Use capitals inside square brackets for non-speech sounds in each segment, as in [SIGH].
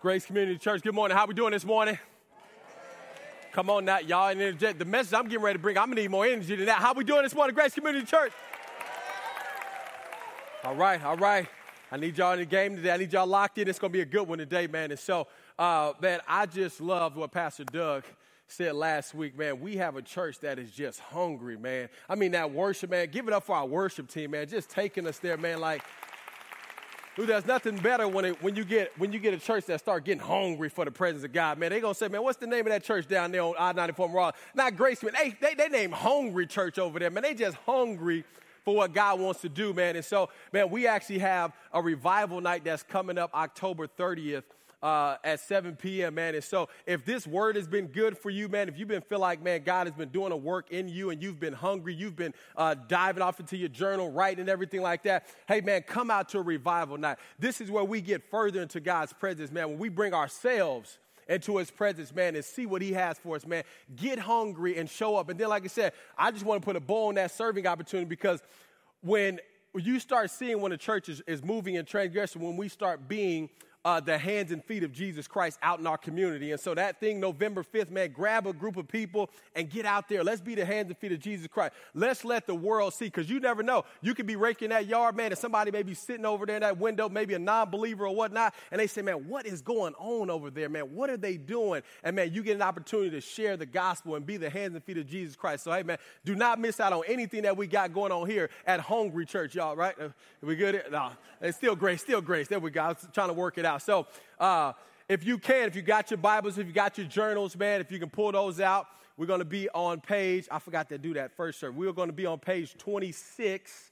Grace Community Church, good morning. How we doing this morning? Come on now, y'all. And the message I'm getting ready to bring, I'm gonna need more energy than that. How we doing this morning, Grace Community Church? All right, all right. I need y'all in the game today. I need y'all locked in. It's gonna be a good one today, man. And so, uh, man, I just loved what Pastor Doug said last week, man, we have a church that is just hungry, man. I mean, that worship, man, give it up for our worship team, man, just taking us there, man. Like, Dude, there's nothing better when, it, when, you get, when you get a church that start getting hungry for the presence of God. Man, they going to say, man, what's the name of that church down there on I-94 Raw? Not Graceman. They, they, they name Hungry Church over there, man. They just hungry for what God wants to do, man. And so, man, we actually have a revival night that's coming up October 30th uh, at 7 p.m., man. And so, if this word has been good for you, man, if you've been feel like, man, God has been doing a work in you and you've been hungry, you've been uh, diving off into your journal, writing and everything like that, hey, man, come out to a revival night. This is where we get further into God's presence, man. When we bring ourselves into his presence, man, and see what he has for us, man. Get hungry and show up. And then, like I said, I just want to put a bow on that serving opportunity because when you start seeing when the church is, is moving in transgression, when we start being uh, the hands and feet of Jesus Christ out in our community. And so that thing, November 5th, man, grab a group of people and get out there. Let's be the hands and feet of Jesus Christ. Let's let the world see, because you never know. You could be raking that yard, man, and somebody may be sitting over there in that window, maybe a non believer or whatnot, and they say, man, what is going on over there, man? What are they doing? And man, you get an opportunity to share the gospel and be the hands and feet of Jesus Christ. So, hey, man, do not miss out on anything that we got going on here at Hungry Church, y'all, right? Uh, we good? No, it's still grace, still grace. There we go. I was trying to work it out. So, uh, if you can, if you got your Bibles, if you got your journals, man, if you can pull those out, we're going to be on page, I forgot to do that first, sir. We're going to be on page 26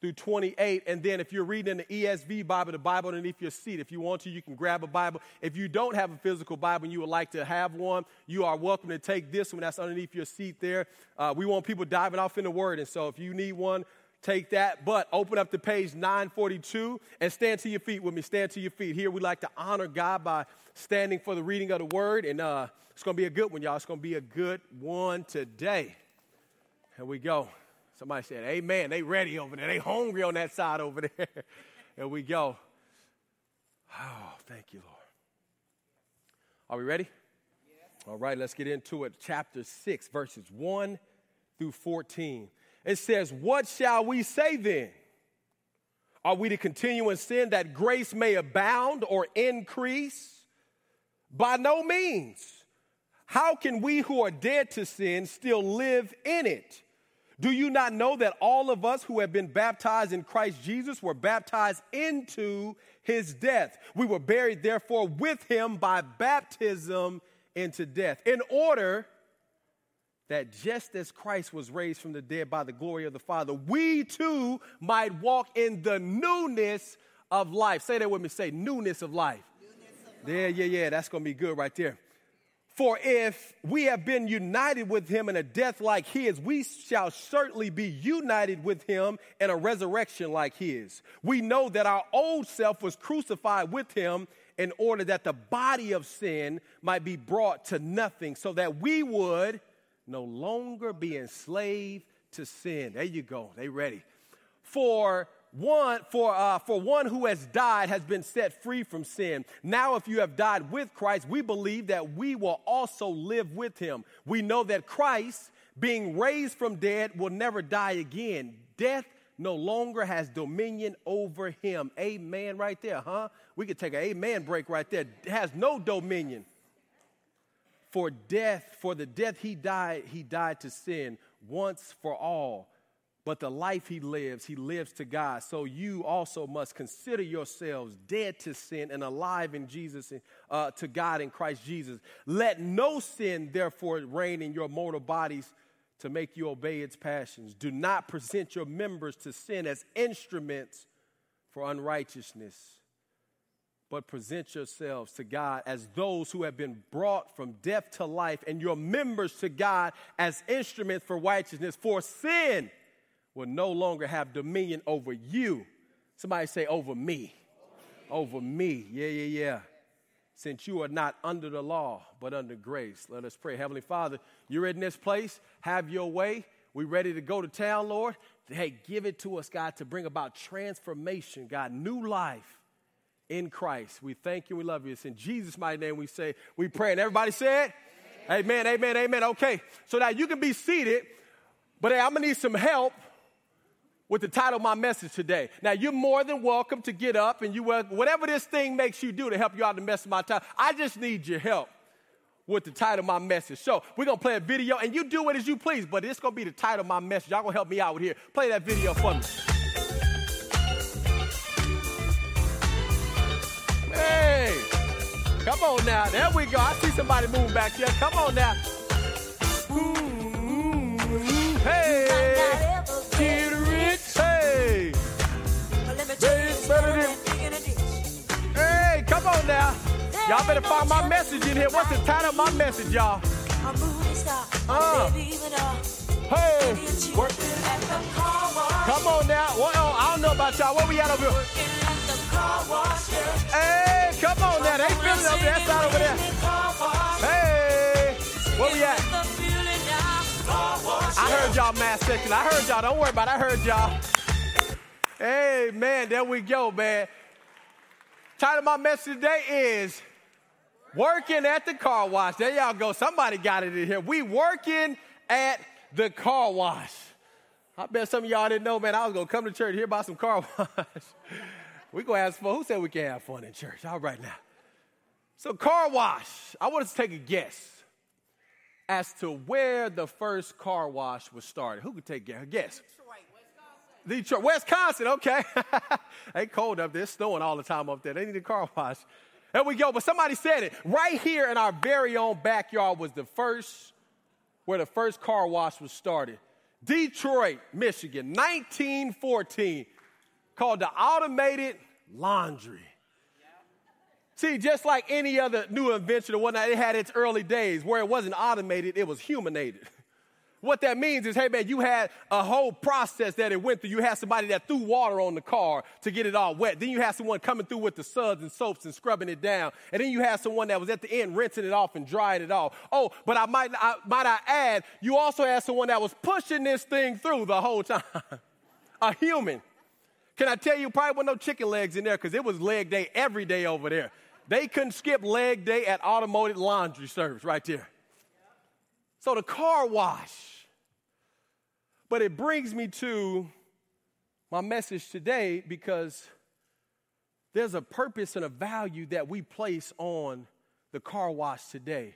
through 28. And then if you're reading the ESV Bible, the Bible underneath your seat, if you want to, you can grab a Bible. If you don't have a physical Bible and you would like to have one, you are welcome to take this one that's underneath your seat there. Uh, we want people diving off in the Word. And so if you need one, take that. But open up to page 942 and stand to your feet with me. Stand to your feet. Here we like to honor God by standing for the reading of the word. And uh, it's going to be a good one, y'all. It's going to be a good one today. Here we go. Somebody said, Amen. They ready over there. They hungry on that side over there. [LAUGHS] Here we go. Oh, thank you, Lord. Are we ready? Yes. All right, let's get into it. Chapter 6, verses 1 through 14. It says, What shall we say then? Are we to continue in sin that grace may abound or increase? By no means. How can we who are dead to sin still live in it? Do you not know that all of us who have been baptized in Christ Jesus were baptized into his death? We were buried, therefore, with him by baptism into death, in order that just as Christ was raised from the dead by the glory of the Father, we too might walk in the newness of life. Say that with me. Say newness of life. Yeah, yeah, yeah. That's going to be good right there. For if we have been united with him in a death like his, we shall certainly be united with him in a resurrection like his. We know that our old self was crucified with him in order that the body of sin might be brought to nothing, so that we would no longer be enslaved to sin. There you go. They ready. For one, for, uh, for one who has died has been set free from sin. Now, if you have died with Christ, we believe that we will also live with him. We know that Christ, being raised from dead, will never die again. Death no longer has dominion over him. Amen, right there, huh? We could take an amen break right there. Has no dominion for death, for the death he died, he died to sin once for all. But the life he lives, he lives to God. So you also must consider yourselves dead to sin and alive in Jesus, uh, to God in Christ Jesus. Let no sin, therefore, reign in your mortal bodies to make you obey its passions. Do not present your members to sin as instruments for unrighteousness, but present yourselves to God as those who have been brought from death to life, and your members to God as instruments for righteousness. For sin will no longer have dominion over you. Somebody say, over me. Over me. Yeah, yeah, yeah. Since you are not under the law, but under grace. Let us pray. Heavenly Father, you're in this place. Have your way. We ready to go to town, Lord? Hey, give it to us, God, to bring about transformation, God, new life in Christ. We thank you. We love you. It's in Jesus' mighty name we say, we pray. And everybody said, Amen, amen, amen. Okay, so now you can be seated, but hey, I'm gonna need some help with the title of my message today. Now, you're more than welcome to get up and you whatever this thing makes you do to help you out in the mess of my time. I just need your help with the title of my message. So we're gonna play a video and you do it as you please, but it's gonna be the title of my message. Y'all gonna help me out with here. Play that video for me. On now. There we go. I see somebody moving back here. Come on now. Hey, get rich. Hey, Hey, come on now. Y'all better find my message in here. What's the title of my message, y'all? Uh. Hey. Work. Come on now. Well, oh, I don't know about y'all. What we at over here? Hey, come on now. They feeling over there. That's out over there. Hey. Where we at? I heard y'all mass section. I heard y'all. Don't worry about it. I heard y'all. Hey, man. There we go, man. Title of my message today is Working at the car wash. There y'all go. Somebody got it in here. We working at the car wash. I bet some of y'all didn't know, man. I was gonna come to church hear about some car [LAUGHS] wash. We gonna have fun. Who said we can have fun in church? All right now. So car wash. I want us to take a guess as to where the first car wash was started. Who could take a guess? Detroit, Wisconsin. Okay. [LAUGHS] they cold up there. It's snowing all the time up there. They need a car wash. There we go. But somebody said it. Right here in our very own backyard was the first, where the first car wash was started. Detroit, Michigan, 1914, called the Automated Laundry. See, just like any other new invention or whatnot, it had its early days where it wasn't automated, it was humanated. What that means is, hey man, you had a whole process that it went through. You had somebody that threw water on the car to get it all wet. Then you had someone coming through with the suds and soaps and scrubbing it down. And then you had someone that was at the end rinsing it off and drying it off. Oh, but I might, I, might I add, you also had someone that was pushing this thing through the whole time. [LAUGHS] a human. Can I tell you, probably wasn't no chicken legs in there because it was leg day every day over there. They couldn't skip leg day at automotive laundry service right there. So the car wash but it brings me to my message today because there's a purpose and a value that we place on the car wash today.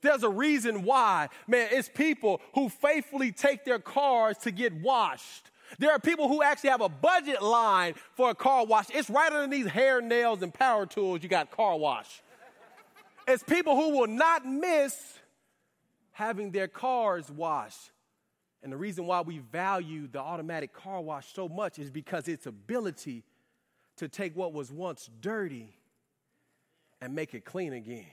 There's a reason why, man, it's people who faithfully take their cars to get washed. There are people who actually have a budget line for a car wash. It's right underneath hair, nails, and power tools. You got car wash. It's people who will not miss having their cars washed. And the reason why we value the automatic car wash so much is because its ability to take what was once dirty and make it clean again.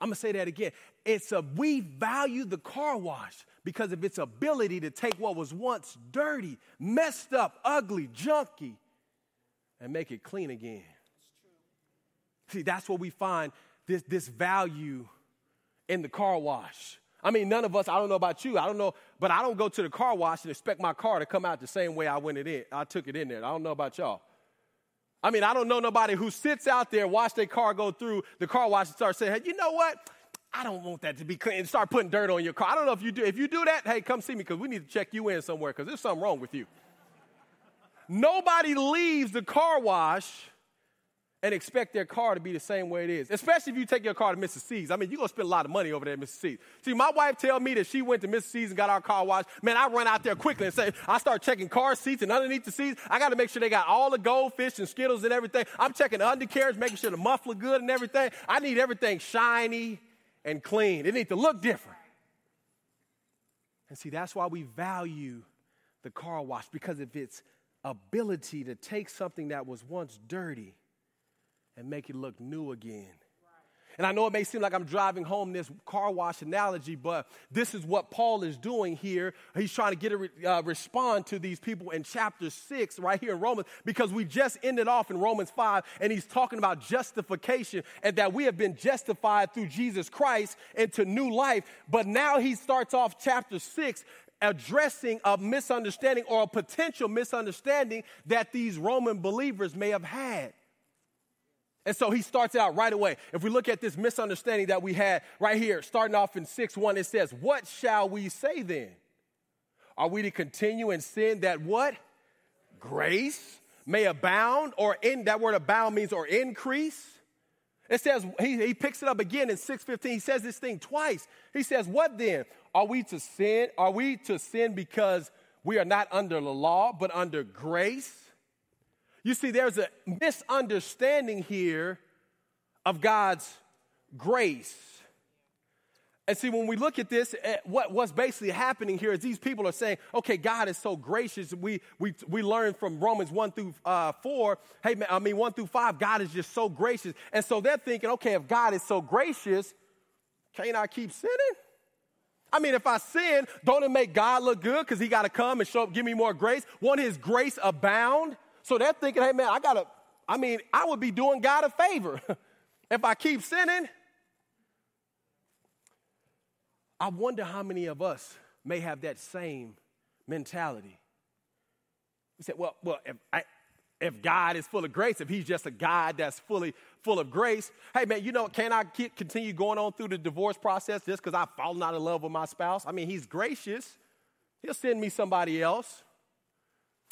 I'm gonna say that again. It's a we value the car wash because of its ability to take what was once dirty, messed up, ugly, junky, and make it clean again. See, that's what we find this, this value in the car wash. I mean, none of us, I don't know about you, I don't know, but I don't go to the car wash and expect my car to come out the same way I went it in. I took it in there. I don't know about y'all. I mean, I don't know nobody who sits out there, watch their car go through the car wash and start saying, hey, you know what? I don't want that to be clean and start putting dirt on your car. I don't know if you do. If you do that, hey, come see me because we need to check you in somewhere because there's something wrong with you. Nobody leaves the car wash and expect their car to be the same way it is, especially if you take your car to Mrs. C's. I mean, you're to spend a lot of money over there at Mrs. C's. See, my wife tell me that she went to Mrs. C's and got our car washed. Man, I run out there quickly and say, I start checking car seats and underneath the seats, I got to make sure they got all the goldfish and Skittles and everything. I'm checking the undercarriage, making sure the muffler good and everything. I need everything shiny and clean. It needs to look different. And see, that's why we value the car wash because of its ability to take something that was once dirty and make it look new again. And I know it may seem like I'm driving home this car wash analogy, but this is what Paul is doing here. He's trying to get a re- uh, respond to these people in chapter 6 right here in Romans because we just ended off in Romans 5 and he's talking about justification and that we have been justified through Jesus Christ into new life. But now he starts off chapter 6 addressing a misunderstanding or a potential misunderstanding that these Roman believers may have had. And so he starts out right away. If we look at this misunderstanding that we had right here, starting off in 6 1, it says, What shall we say then? Are we to continue in sin that what? Grace may abound, or in that word abound means or increase. It says, he, he picks it up again in 615. He says this thing twice. He says, What then? Are we to sin? Are we to sin because we are not under the law, but under grace? You see, there's a misunderstanding here of God's grace. And see, when we look at this, eh, what, what's basically happening here is these people are saying, okay, God is so gracious. We, we, we learn from Romans 1 through uh, 4, hey, man, I mean, 1 through 5, God is just so gracious. And so they're thinking, okay, if God is so gracious, can't I keep sinning? I mean, if I sin, don't it make God look good because he got to come and show up, give me more grace? Won't his grace abound? So they're thinking, hey, man, I got to, I mean, I would be doing God a favor [LAUGHS] if I keep sinning. I wonder how many of us may have that same mentality. We said, well, well, if, I, if God is full of grace, if He's just a God that's fully full of grace, hey man, you know, can I continue going on through the divorce process just because I've fallen out of love with my spouse? I mean, He's gracious. He'll send me somebody else.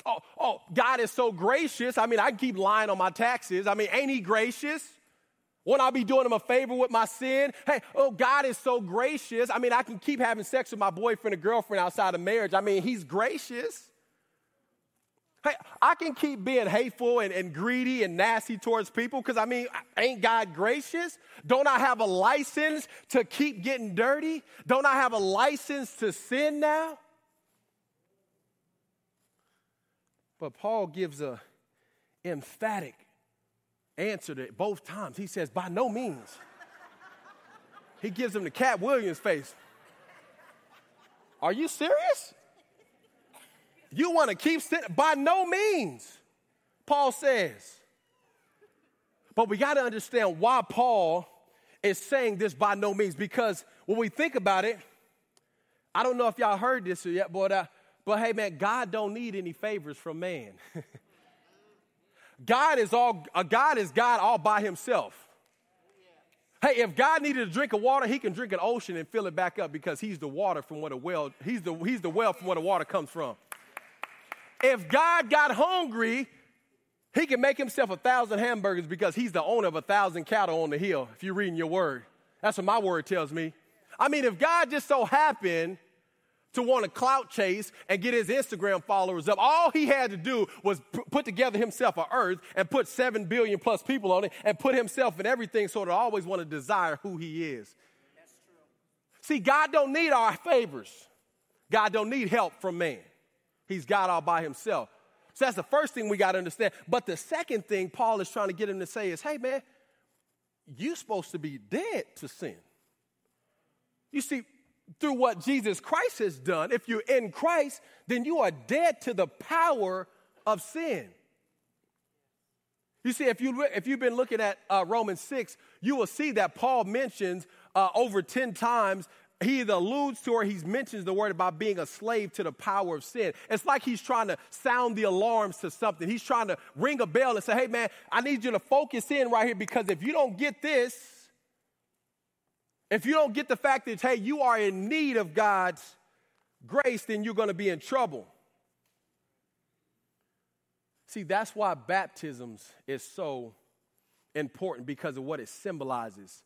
Oh, oh, God is so gracious. I mean, I can keep lying on my taxes. I mean, ain't He gracious? Won't I be doing him a favor with my sin? Hey, oh, God is so gracious. I mean, I can keep having sex with my boyfriend or girlfriend outside of marriage. I mean, he's gracious. Hey, I can keep being hateful and, and greedy and nasty towards people because, I mean, ain't God gracious? Don't I have a license to keep getting dirty? Don't I have a license to sin now? But Paul gives a emphatic answer to it both times. He says, by no means. he gives him the Katt Williams face. Are you serious? You want to keep sitting? By no means, Paul says. But we got to understand why Paul is saying this by no means, because when we think about it, I don't know if y'all heard this yet, but uh, but hey, man, God don't need any favors from man. [LAUGHS] God is all uh, God is God all by himself. Hey, if God needed a drink of water, he can drink an ocean and fill it back up because he's the water from where the well, he's the, he's the well from where the water comes from. If God got hungry, he can make himself a thousand hamburgers because he's the owner of a thousand cattle on the hill, if you're reading your word. That's what my word tells me. I mean, if God just so happened to want to clout chase and get his Instagram followers up. All he had to do was p- put together himself a earth and put 7 billion plus people on it and put himself in everything so to always want to desire who he is. See, God don't need our favors. God don't need help from man. He's God all by himself. So that's the first thing we got to understand. But the second thing Paul is trying to get him to say is, hey man, you're supposed to be dead to sin. You see, through what Jesus Christ has done, if you're in Christ, then you are dead to the power of sin. You see, if, you, if you've been looking at uh, Romans 6, you will see that Paul mentions uh, over 10 times, he either alludes to or he mentions the word about being a slave to the power of sin. It's like he's trying to sound the alarms to something. He's trying to ring a bell and say, hey, man, I need you to focus in right here because if you don't get this, if you don't get the fact that, hey, you are in need of God's grace, then you're going to be in trouble. See, that's why baptisms is so important because of what it symbolizes.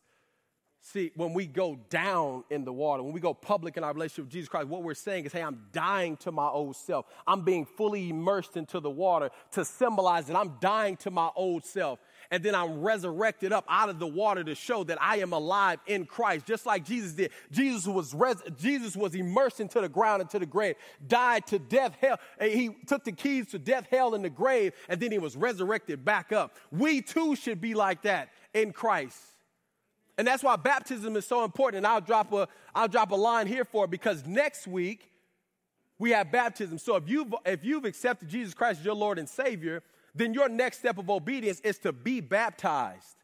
See, when we go down in the water, when we go public in our relationship with Jesus Christ, what we're saying is, hey, I'm dying to my old self. I'm being fully immersed into the water to symbolize that I'm dying to my old self and then I'm resurrected up out of the water to show that I am alive in Christ, just like Jesus did. Jesus was res- Jesus was immersed into the ground, into the grave, died to death, hell. He took the keys to death, hell, and the grave, and then he was resurrected back up. We too should be like that in Christ. And that's why baptism is so important. And I'll drop a, I'll drop a line here for it because next week we have baptism. So if you've, if you've accepted Jesus Christ as your Lord and Savior, then your next step of obedience is to be baptized,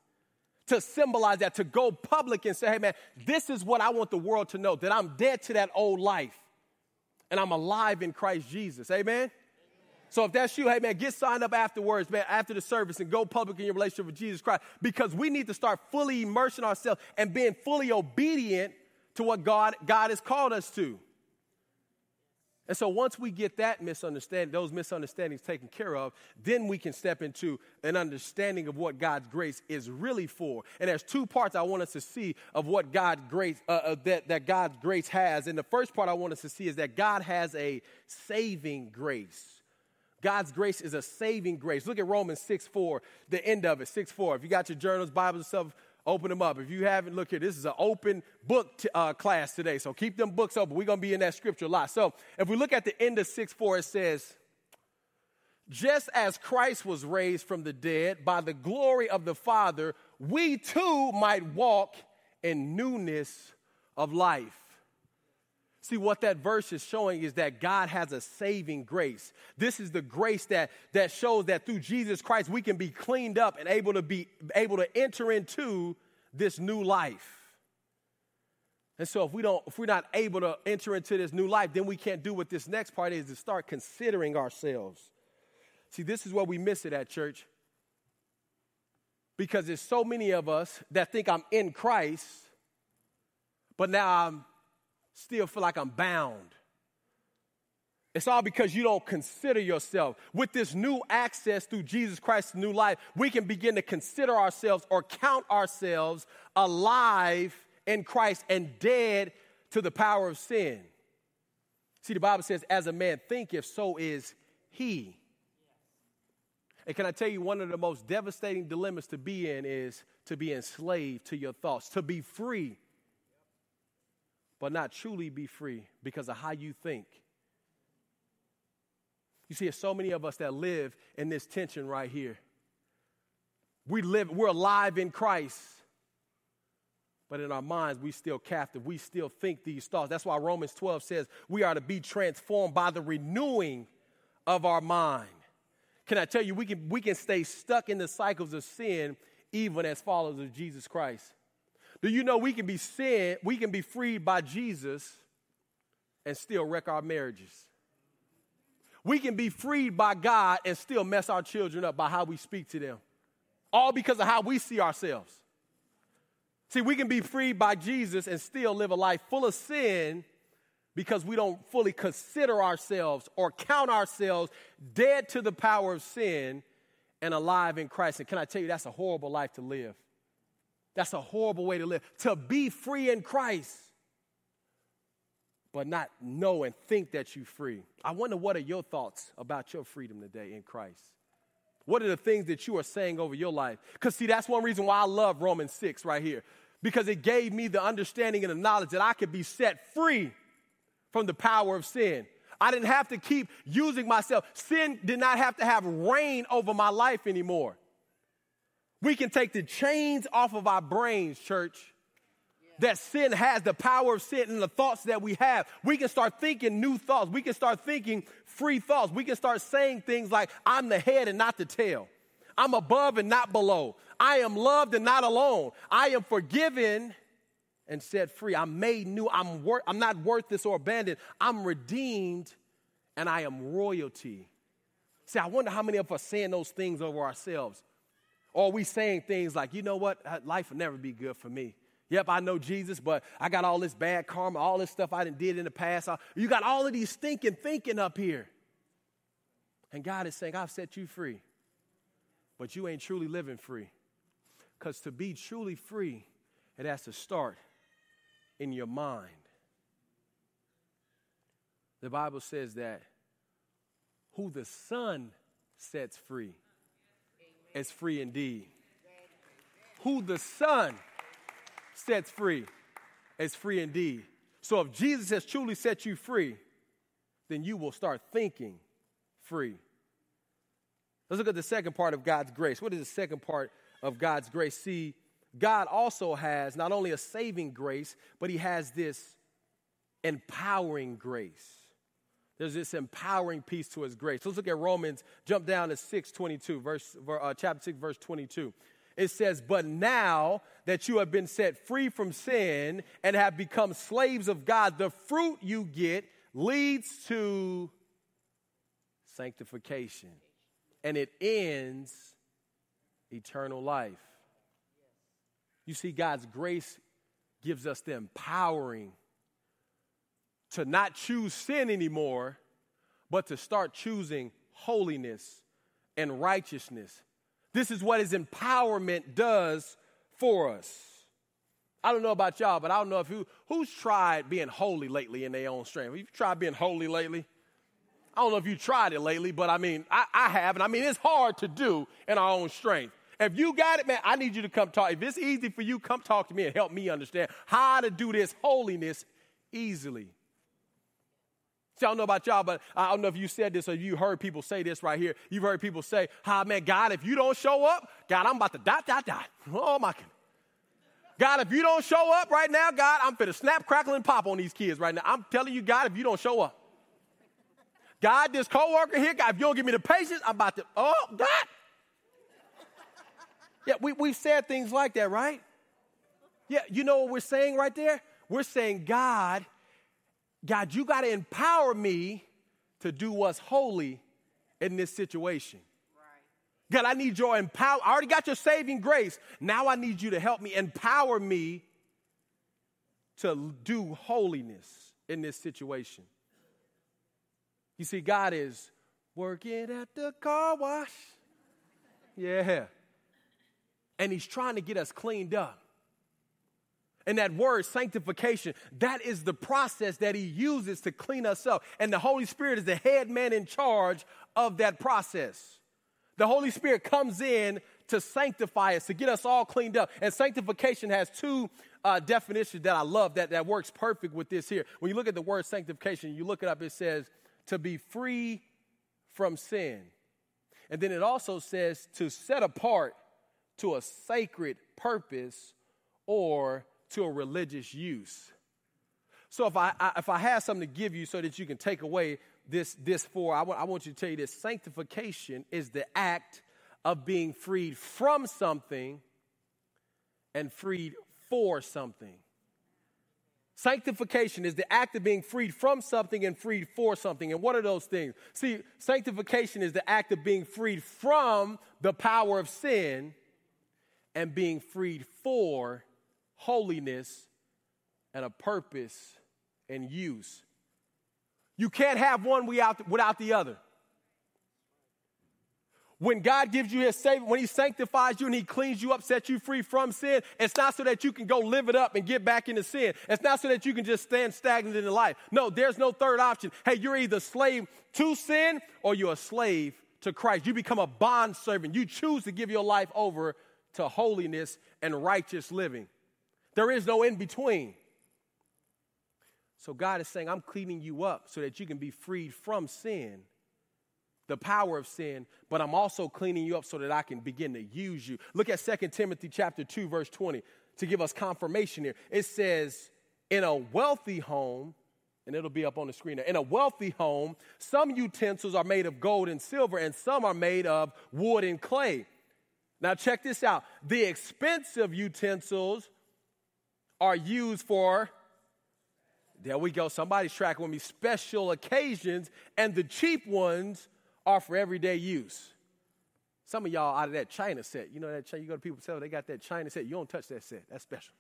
to symbolize that, to go public and say, hey man, this is what I want the world to know that I'm dead to that old life and I'm alive in Christ Jesus. Amen? So if that's you, hey man, get signed up afterwards, man, after the service and go public in your relationship with Jesus Christ because we need to start fully immersing ourselves and being fully obedient to what God, God has called us to. And so once we get that misunderstanding, those misunderstandings taken care of, then we can step into an understanding of what God's grace is really for. And there's two parts I want us to see of what God's grace uh, uh, that, that God's grace has. And the first part I want us to see is that God has a saving grace. God's grace is a saving grace. Look at Romans 6 4, the end of it, 6 4. If you got your journals, Bibles, and stuff, open them up. If you haven't, look here. This is an open book t- uh, class today, so keep them books open. We're going to be in that scripture a lot. So if we look at the end of 6 4, it says, Just as Christ was raised from the dead by the glory of the Father, we too might walk in newness of life. See, what that verse is showing is that God has a saving grace. This is the grace that, that shows that through Jesus Christ we can be cleaned up and able to be able to enter into this new life. And so if we don't, if we're not able to enter into this new life, then we can't do what this next part is to start considering ourselves. See, this is where we miss it at church. Because there's so many of us that think I'm in Christ, but now I'm still feel like I'm bound. It's all because you don't consider yourself. With this new access through Jesus Christ's new life, we can begin to consider ourselves or count ourselves alive in Christ and dead to the power of sin. See, the Bible says, as a man thinketh, so is he. And can I tell you, one of the most devastating dilemmas to be in is to be enslaved to your thoughts, to be free but not truly be free because of how you think. You see, so many of us that live in this tension right here. We live, we're alive in Christ, but in our minds, we still captive. We still think these thoughts. That's why Romans 12 says we are to be transformed by the renewing of our mind. Can I tell you, we can, we can stay stuck in the cycles of sin even as followers of Jesus Christ. Do you know we can be sin, we can be freed by Jesus and still wreck our marriages? We can be freed by God and still mess our children up by how we speak to them. All because of how we see ourselves. See, we can be freed by Jesus and still live a life full of sin because we don't fully consider ourselves or count ourselves dead to the power of sin and alive in Christ. And can I tell you, that's a horrible life to live. That's a horrible way to live. To be free in Christ, but not know and think that you're free. I wonder what are your thoughts about your freedom today in Christ? What are the things that you are saying over your life? Because, see, that's one reason why I love Romans 6 right here. Because it gave me the understanding and the knowledge that I could be set free from the power of sin. I didn't have to keep using myself. Sin did not have to have reign over my life anymore. We can take the chains off of our brains, church. That sin has the power of sin and the thoughts that we have. We can start thinking new thoughts. We can start thinking free thoughts. We can start saying things like, I'm the head and not the tail. I'm above and not below. I am loved and not alone. I am forgiven and set free. I'm made new. I'm, wor- I'm not worthless or abandoned. I'm redeemed and I am royalty. See, I wonder how many of us saying those things over ourselves. Or we saying things like, you know what, life will never be good for me. Yep, I know Jesus, but I got all this bad karma, all this stuff I didn't did in the past. You got all of these thinking, thinking up here. And God is saying, I've set you free, but you ain't truly living free. Because to be truly free, it has to start in your mind. The Bible says that who the Son sets free is free indeed. who the Son sets free is free indeed. So if Jesus has truly set you free, then you will start thinking free. Let's look at the second part of God's grace. What is the second part of God's grace? See, God also has not only a saving grace, but He has this empowering grace. There's this empowering piece to His grace. So Let's look at Romans, jump down to 6 22, verse, uh, chapter 6, verse 22. It says, But now that you have been set free from sin and have become slaves of God, the fruit you get leads to sanctification and it ends eternal life. You see, God's grace gives us the empowering to not choose sin anymore, but to start choosing holiness and righteousness. This is what his empowerment does for us. I don't know about y'all, but I don't know if who, who's tried being holy lately in their own strength. Have you tried being holy lately? I don't know if you tried it lately, but I mean, I, I have, and I mean, it's hard to do in our own strength. If you got it, man, I need you to come talk. If it's easy for you, come talk to me and help me understand how to do this holiness easily. See, I don't know about y'all, but I don't know if you said this or you heard people say this right here. You've heard people say, "Hi, man, God, if you don't show up, God, I'm about to dot, dot, dot." Oh my God. God, if you don't show up right now, God, I'm finna snap, crackle, and pop on these kids right now. I'm telling you, God, if you don't show up. God, this coworker here, God, if you don't give me the patience, I'm about to, oh, God. Yeah, we, we've said things like that, right? Yeah, you know what we're saying right there? We're saying, God, God, you got to empower me to do what's holy in this situation. Right. God, I need your empower. I already got your saving grace. Now I need you to help me, empower me to do holiness in this situation. You see, God is working at the car wash. Yeah. And He's trying to get us cleaned up. And that word, sanctification, that is the process that He uses to clean us up. And the Holy Spirit is the head man in charge of that process. The Holy Spirit comes in to sanctify us, to get us all cleaned up. And sanctification has two uh, definitions that I love that, that works perfect with this here. When you look at the word sanctification, you look it up, it says to be free from sin. And then it also says to set apart to a sacred purpose or to a religious use. So if I, I, if I have something to give you so that you can take away this this for, I, w- I want you to tell you this sanctification is the act of being freed from something and freed for something. Sanctification is the act of being freed from something and freed for something. And what are those things? See, sanctification is the act of being freed from the power of sin and being freed for holiness and a purpose and use. You can't have one without the other. When God gives you his saving, when he sanctifies you and he cleans you up, sets you free from sin, it's not so that you can go live it up and get back into sin. It's not so that you can just stand stagnant in life. No, there's no third option. Hey, you're either slave to sin or you're a slave to Christ. You become a bond servant. You choose to give your life over to holiness and righteous living. There is no in between. So God is saying, I'm cleaning you up so that you can be freed from sin the power of sin, but I'm also cleaning you up so that I can begin to use you. Look at 2 Timothy chapter 2 verse 20 to give us confirmation here. It says, "In a wealthy home, and it'll be up on the screen there. In a wealthy home, some utensils are made of gold and silver and some are made of wood and clay." Now check this out. The expensive utensils are used for there we go. Somebody's tracking with me. Special occasions, and the cheap ones are for everyday use. Some of y'all out of that China set, you know that you go to people sell, they got that China set. You don't touch that set. That's special.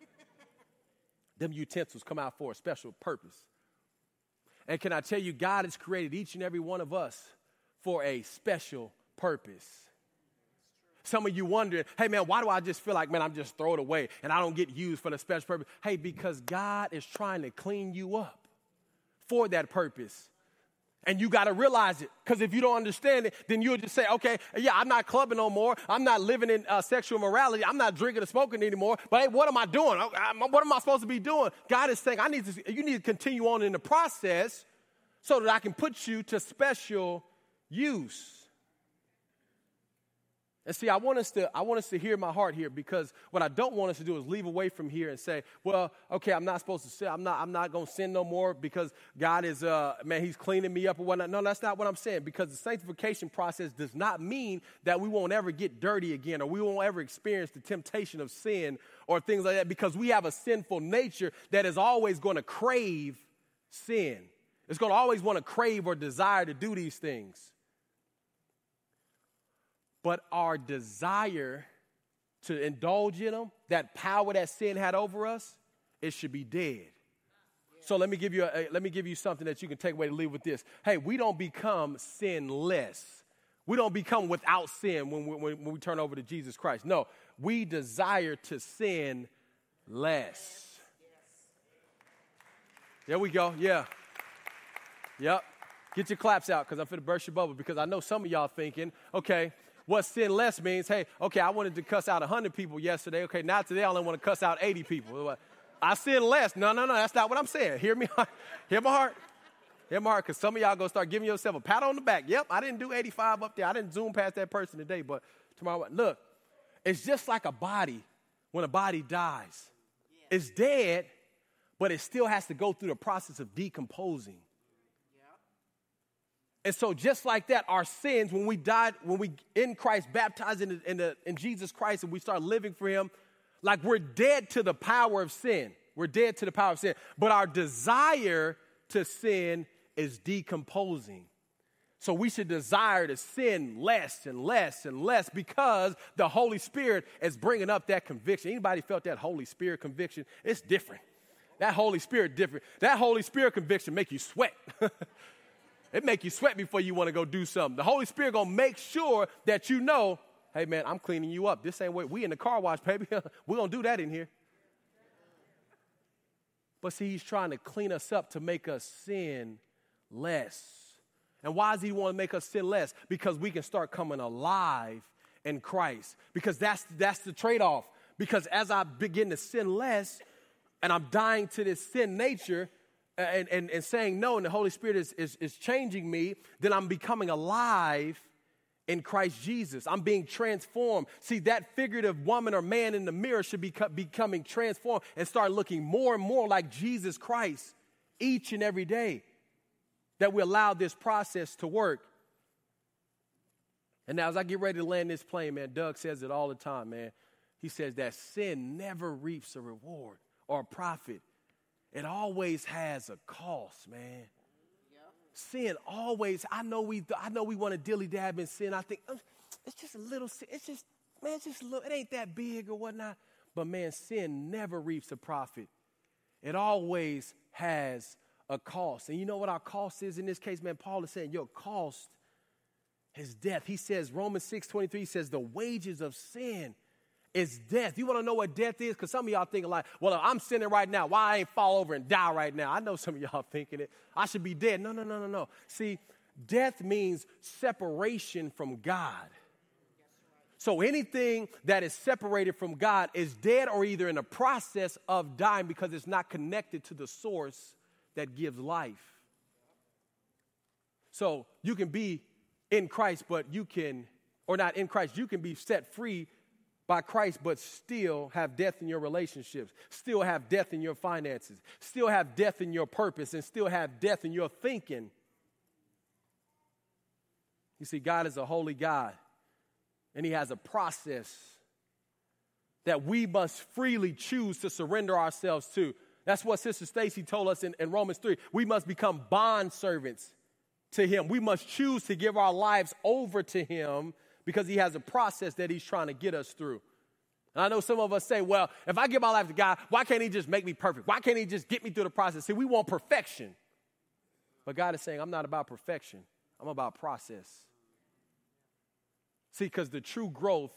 [LAUGHS] Them utensils come out for a special purpose. And can I tell you, God has created each and every one of us for a special purpose. Some of you wondering, hey man, why do I just feel like, man, I'm just throw it away and I don't get used for the special purpose? Hey, because God is trying to clean you up for that purpose. And you got to realize it. Because if you don't understand it, then you'll just say, okay, yeah, I'm not clubbing no more. I'm not living in uh, sexual morality. I'm not drinking or smoking anymore. But hey, what am I doing? I, I, what am I supposed to be doing? God is saying, I need to, you need to continue on in the process so that I can put you to special use. And see, I want us to I want us to hear my heart here because what I don't want us to do is leave away from here and say, well, okay, I'm not supposed to sin. I'm not I'm not going to sin no more because God is uh man, he's cleaning me up or whatnot. No, that's not what I'm saying because the sanctification process does not mean that we won't ever get dirty again or we won't ever experience the temptation of sin or things like that because we have a sinful nature that is always going to crave sin. It's going to always want to crave or desire to do these things but our desire to indulge in them, that power that sin had over us, it should be dead. So let me give you a, let me give you something that you can take away to leave with this. Hey, we don't become sinless. We don't become without sin when we, when, when we turn over to Jesus Christ. No, we desire to sin less. There we go. Yeah. Yep. Get your claps out because I'm going to burst your bubble because I know some of y'all thinking, okay, what sin less means, hey, okay, I wanted to cuss out 100 people yesterday. Okay, now today I only want to cuss out 80 people. I sin less. No, no, no, that's not what I'm saying. Hear me, [LAUGHS] hear my heart. Hear my heart, because some of y'all to start giving yourself a pat on the back. Yep, I didn't do 85 up there. I didn't zoom past that person today, but tomorrow, look, it's just like a body when a body dies. It's dead, but it still has to go through the process of decomposing. And so, just like that, our sins, when we died, when we in Christ, baptized in, in, the, in Jesus Christ, and we start living for Him, like we're dead to the power of sin. We're dead to the power of sin. But our desire to sin is decomposing. So we should desire to sin less and less and less because the Holy Spirit is bringing up that conviction. Anybody felt that Holy Spirit conviction? It's different. That Holy Spirit different. That Holy Spirit conviction make you sweat. [LAUGHS] It make you sweat before you want to go do something. The Holy Spirit gonna make sure that you know, hey man, I'm cleaning you up. This ain't what we in the car wash, [LAUGHS] baby. We're gonna do that in here. But see, he's trying to clean us up to make us sin less. And why does he want to make us sin less? Because we can start coming alive in Christ. Because that's that's the trade-off. Because as I begin to sin less and I'm dying to this sin nature, and, and, and saying no, and the Holy Spirit is, is, is changing me, then I'm becoming alive in Christ Jesus. I'm being transformed. See, that figurative woman or man in the mirror should be becoming transformed and start looking more and more like Jesus Christ each and every day that we allow this process to work. And now, as I get ready to land this plane, man, Doug says it all the time, man. He says that sin never reaps a reward or a profit it always has a cost, man. Sin always, I know we I know we want to dilly dab in sin. I think oh, it's just a little sin. It's just, man, it's just a little, it ain't that big or whatnot. But man, sin never reaps a profit. It always has a cost. And you know what our cost is in this case, man? Paul is saying your cost is death. He says, Romans 6 23 says, the wages of sin is death. You want to know what death is? Because some of y'all thinking like, well, I'm sinning right now. Why I ain't fall over and die right now? I know some of y'all [LAUGHS] thinking it. I should be dead. No, no, no, no, no. See, death means separation from God. So anything that is separated from God is dead or either in a process of dying because it's not connected to the source that gives life. So you can be in Christ, but you can, or not in Christ, you can be set free by Christ, but still have death in your relationships, still have death in your finances, still have death in your purpose, and still have death in your thinking. You see, God is a holy God, and He has a process that we must freely choose to surrender ourselves to. That's what Sister Stacy told us in, in Romans 3. We must become bond servants to Him. We must choose to give our lives over to Him because he has a process that he's trying to get us through. And I know some of us say, well, if I give my life to God, why can't he just make me perfect? Why can't he just get me through the process? See, we want perfection. But God is saying, I'm not about perfection, I'm about process. See, because the true growth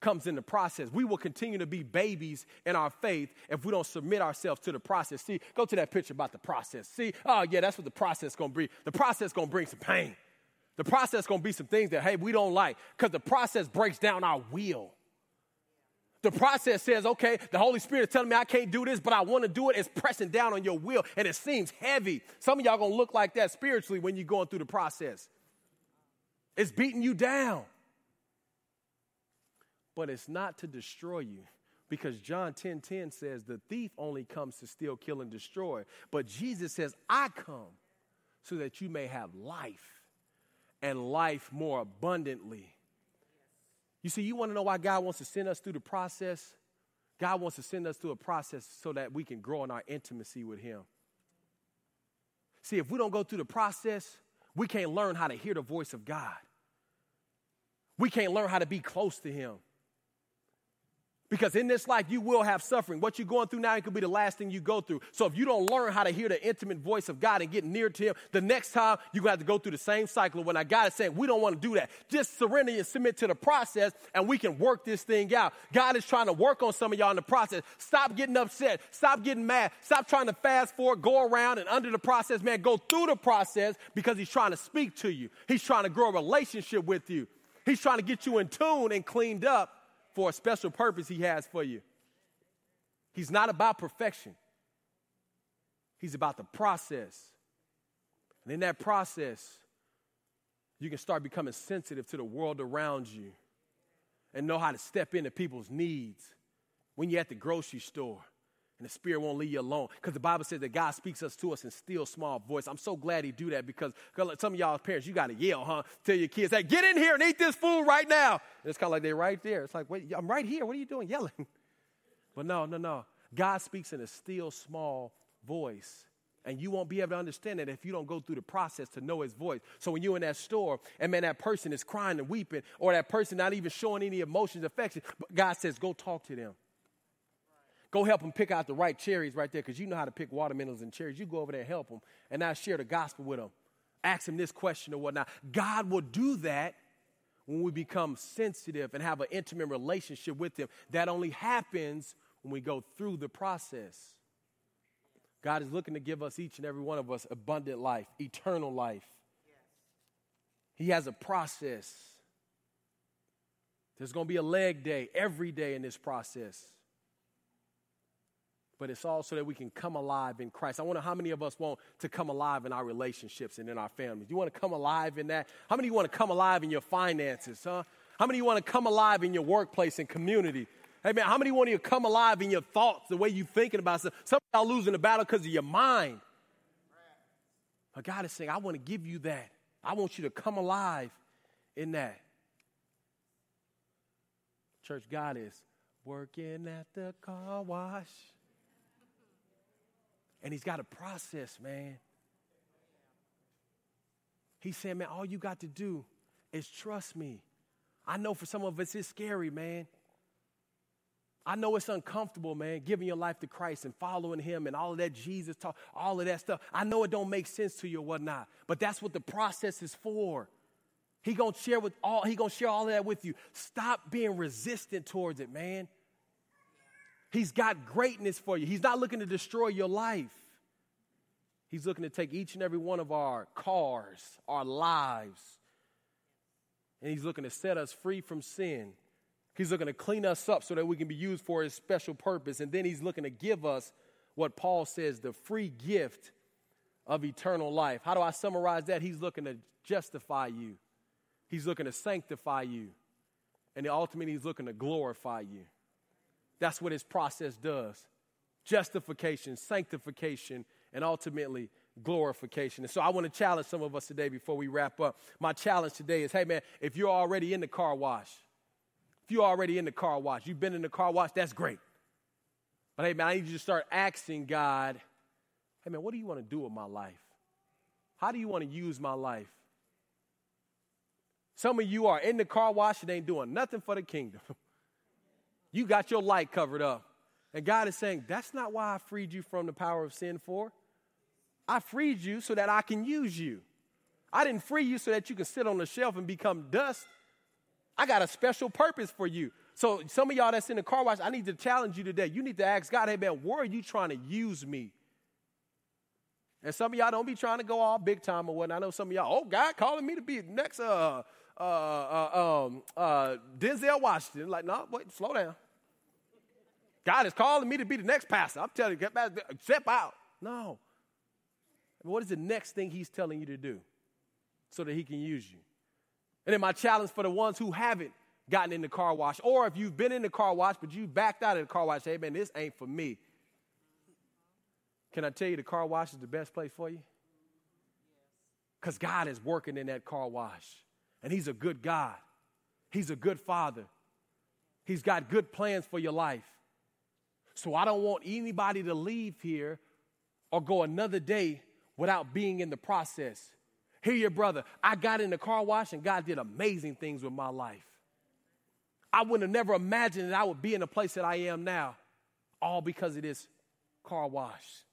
comes in the process. We will continue to be babies in our faith if we don't submit ourselves to the process. See, go to that picture about the process. See, oh yeah, that's what the process is gonna bring. The process is gonna bring some pain. The process is gonna be some things that, hey, we don't like, because the process breaks down our will. The process says, okay, the Holy Spirit is telling me I can't do this, but I want to do it. It's pressing down on your will, and it seems heavy. Some of y'all gonna look like that spiritually when you're going through the process. It's beating you down but it's not to destroy you. Because John 10 10 says, the thief only comes to steal, kill, and destroy. But Jesus says, I come so that you may have life and life more abundantly. You see, you want to know why God wants to send us through the process? God wants to send us through a process so that we can grow in our intimacy with Him. See, if we don't go through the process, we can't learn how to hear the voice of God. We can't learn how to be close to Him. Because in this life, you will have suffering. What you're going through now, it could be the last thing you go through. So if you don't learn how to hear the intimate voice of God and get near to Him, the next time you're going to have to go through the same cycle when I God is saying, we don't want to do that. Just surrender and submit to the process and we can work this thing out. God is trying to work on some of y'all in the process. Stop getting upset. Stop getting mad. Stop trying to fast forward, go around and under the process, man, go through the process because He's trying to speak to you. He's trying to grow a relationship with you. He's trying to get you in tune and cleaned up for a special purpose He has for you. He's not about perfection, He's about the process. And in that process, you can start becoming sensitive to the world around you and know how to step into people's needs when you're at the grocery store and the spirit won't leave you alone. Because the bible says that god speaks us to us in still small voice. I'm so glad he do that because some of y'all parents you got to yell huh tell your kids hey get in here and eat this food right now. And it's kind of like they're right there. It's like wait i'm right here. What are you doing yelling? [LAUGHS] But no no no. God speaks in a still small voice. And you won't be able to understand it if you don't go through the process to know his voice. So when you're in that store and man, that person is crying and weeping, or that person not even showing any emotions, affection, but God says, go talk to them. Go help them pick out the right cherries right there because you know how to pick watermelons and cherries. You go over there and help them and now share the gospel with them. Ask them this question or whatnot. God will do that when we become sensitive and have an intimate relationship with Him. That only happens when we go through the process. God is looking to give us, each and every one of us, abundant life, eternal life. He has a process. There's going to be a leg day every day in this process but it's also that we can come alive in Christ. I wonder how many of us want to come alive in our relationships and in our families. You want to come alive in that? How many of you want to come alive in your finances, huh? How many of you want to come alive in your workplace and community? Hey man, how many want you to come alive in your thoughts, the way you're thinking about stuff? Some of y'all losing the battle because of your mind. But God is saying, I want to give you that. I want you to come alive in that. Church, God is working at the car wash. And he's got a process, man. He's saying, man, all you got to do is trust me. I know for some of us it's scary, man. I know it's uncomfortable, man, giving your life to Christ and following him and all of that Jesus talk, all of that stuff. I know it don't make sense to you or whatnot, but that's what the process is for. He gonna share with all, he gonna share all of that with you. Stop being resistant towards it, man. He's got greatness for you. He's not looking to destroy your life. He's looking to take each and every one of our cars, our lives, and He's looking to set us free from sin. He's looking to clean us up so that we can be used for His special purpose. And then He's looking to give us what Paul says the free gift of eternal life. How do I summarize that? He's looking to justify you, He's looking to sanctify you, and ultimately, He's looking to glorify you. That's what his process does justification, sanctification, and ultimately glorification. And so I want to challenge some of us today before we wrap up. My challenge today is hey, man, if you're already in the car wash, if you're already in the car wash, you've been in the car wash, that's great. But hey, man, I need you to start asking God, hey, man, what do you want to do with my life? How do you want to use my life? Some of you are in the car wash and ain't doing nothing for the kingdom. [LAUGHS] You got your light covered up. And God is saying, That's not why I freed you from the power of sin for. I freed you so that I can use you. I didn't free you so that you can sit on the shelf and become dust. I got a special purpose for you So some of y'all that's in the car wash, I need to challenge you today. You need to ask God, hey man, where are you trying to use me? And some of y'all don't be trying to go all big time or what. I know some of y'all, oh, God calling me to be next uh, uh, uh, um, uh, Denzel Washington. Like, no, wait, slow down. God is calling me to be the next pastor. I'm telling you, step out. No. What is the next thing he's telling you to do so that he can use you? And then my challenge for the ones who haven't gotten in the car wash, or if you've been in the car wash, but you backed out of the car wash, hey man, this ain't for me. Can I tell you the car wash is the best place for you? Because God is working in that car wash. And He's a good God. He's a good Father. He's got good plans for your life. So I don't want anybody to leave here or go another day without being in the process. Hear your brother. I got in the car wash and God did amazing things with my life. I would have never imagined that I would be in the place that I am now, all because of this car wash.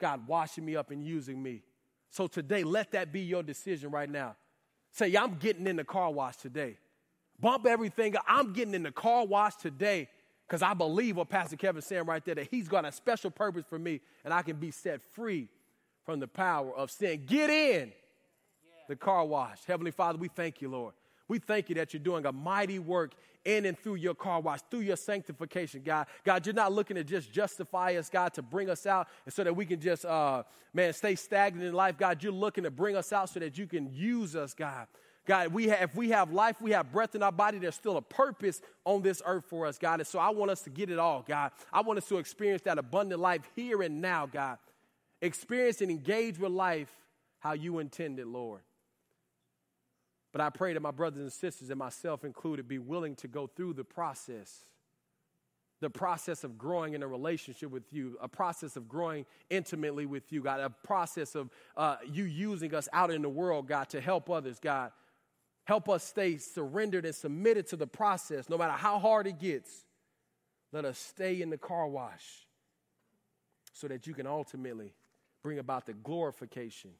God washing me up and using me. So today, let that be your decision right now. Say, I'm getting in the car wash today. Bump everything. I'm getting in the car wash today because I believe what Pastor Kevin's saying right there that he's got a special purpose for me and I can be set free from the power of sin. Get in the car wash. Heavenly Father, we thank you, Lord. We thank you that you're doing a mighty work in and through your car wash, through your sanctification, God. God, you're not looking to just justify us, God, to bring us out and so that we can just, uh, man, stay stagnant in life. God, you're looking to bring us out so that you can use us, God. God, we have, if we have life, we have breath in our body, there's still a purpose on this earth for us, God. And so I want us to get it all, God. I want us to experience that abundant life here and now, God. Experience and engage with life how you intended, Lord. But I pray that my brothers and sisters, and myself included, be willing to go through the process the process of growing in a relationship with you, a process of growing intimately with you, God, a process of uh, you using us out in the world, God, to help others, God. Help us stay surrendered and submitted to the process, no matter how hard it gets. Let us stay in the car wash so that you can ultimately bring about the glorification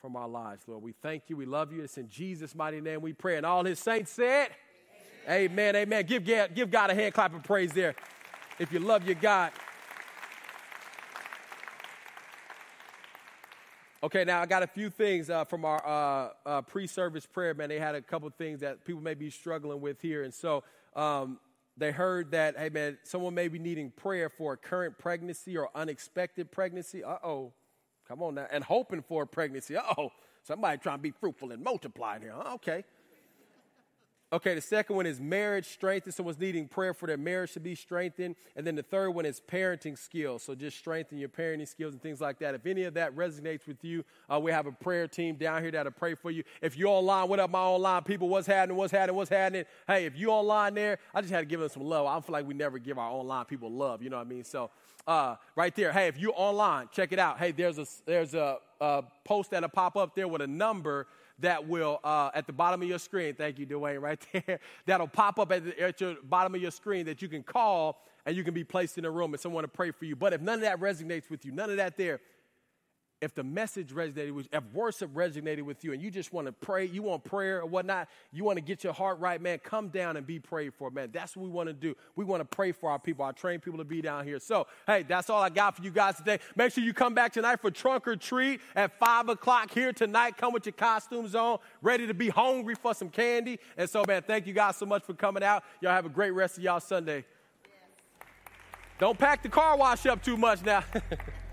from our lives, Lord. We thank you. We love you. It's in Jesus' mighty name we pray. And all his saints said, Amen. Amen. amen. Give, give God a hand clap of praise there if you love your God. Okay, now I got a few things uh, from our uh, uh, pre-service prayer. Man, they had a couple things that people may be struggling with here, and so um, they heard that, hey man, someone may be needing prayer for a current pregnancy or unexpected pregnancy. Uh oh. Come on now. And hoping for a pregnancy. Uh oh. somebody trying to be fruitful and multiply here. Okay. Okay, the second one is marriage strengthened. Someone's needing prayer for their marriage to be strengthened. And then the third one is parenting skills. So just strengthen your parenting skills and things like that. If any of that resonates with you, uh, we have a prayer team down here that'll pray for you. If you're online, what up, my online people? What's happening? What's happening? What's happening? Hey, if you're online there, I just had to give them some love. I feel like we never give our online people love. You know what I mean? So uh, right there. Hey, if you're online, check it out. Hey, there's a there's a, a post that'll pop up there with a number that will uh, at the bottom of your screen. Thank you, Dwayne, right [LAUGHS] there. That'll pop up at, the, at your bottom of your screen that you can call and you can be placed in a room and someone to pray for you. But if none of that resonates with you, none of that there, if the message resonated with you, if worship resonated with you, and you just want to pray, you want prayer or whatnot, you want to get your heart right, man, come down and be prayed for, man. That's what we want to do. We want to pray for our people. I train people to be down here. So, hey, that's all I got for you guys today. Make sure you come back tonight for trunk or treat at 5 o'clock here tonight. Come with your costumes on, ready to be hungry for some candy. And so, man, thank you guys so much for coming out. Y'all have a great rest of y'all Sunday. Don't pack the car wash up too much now. [LAUGHS]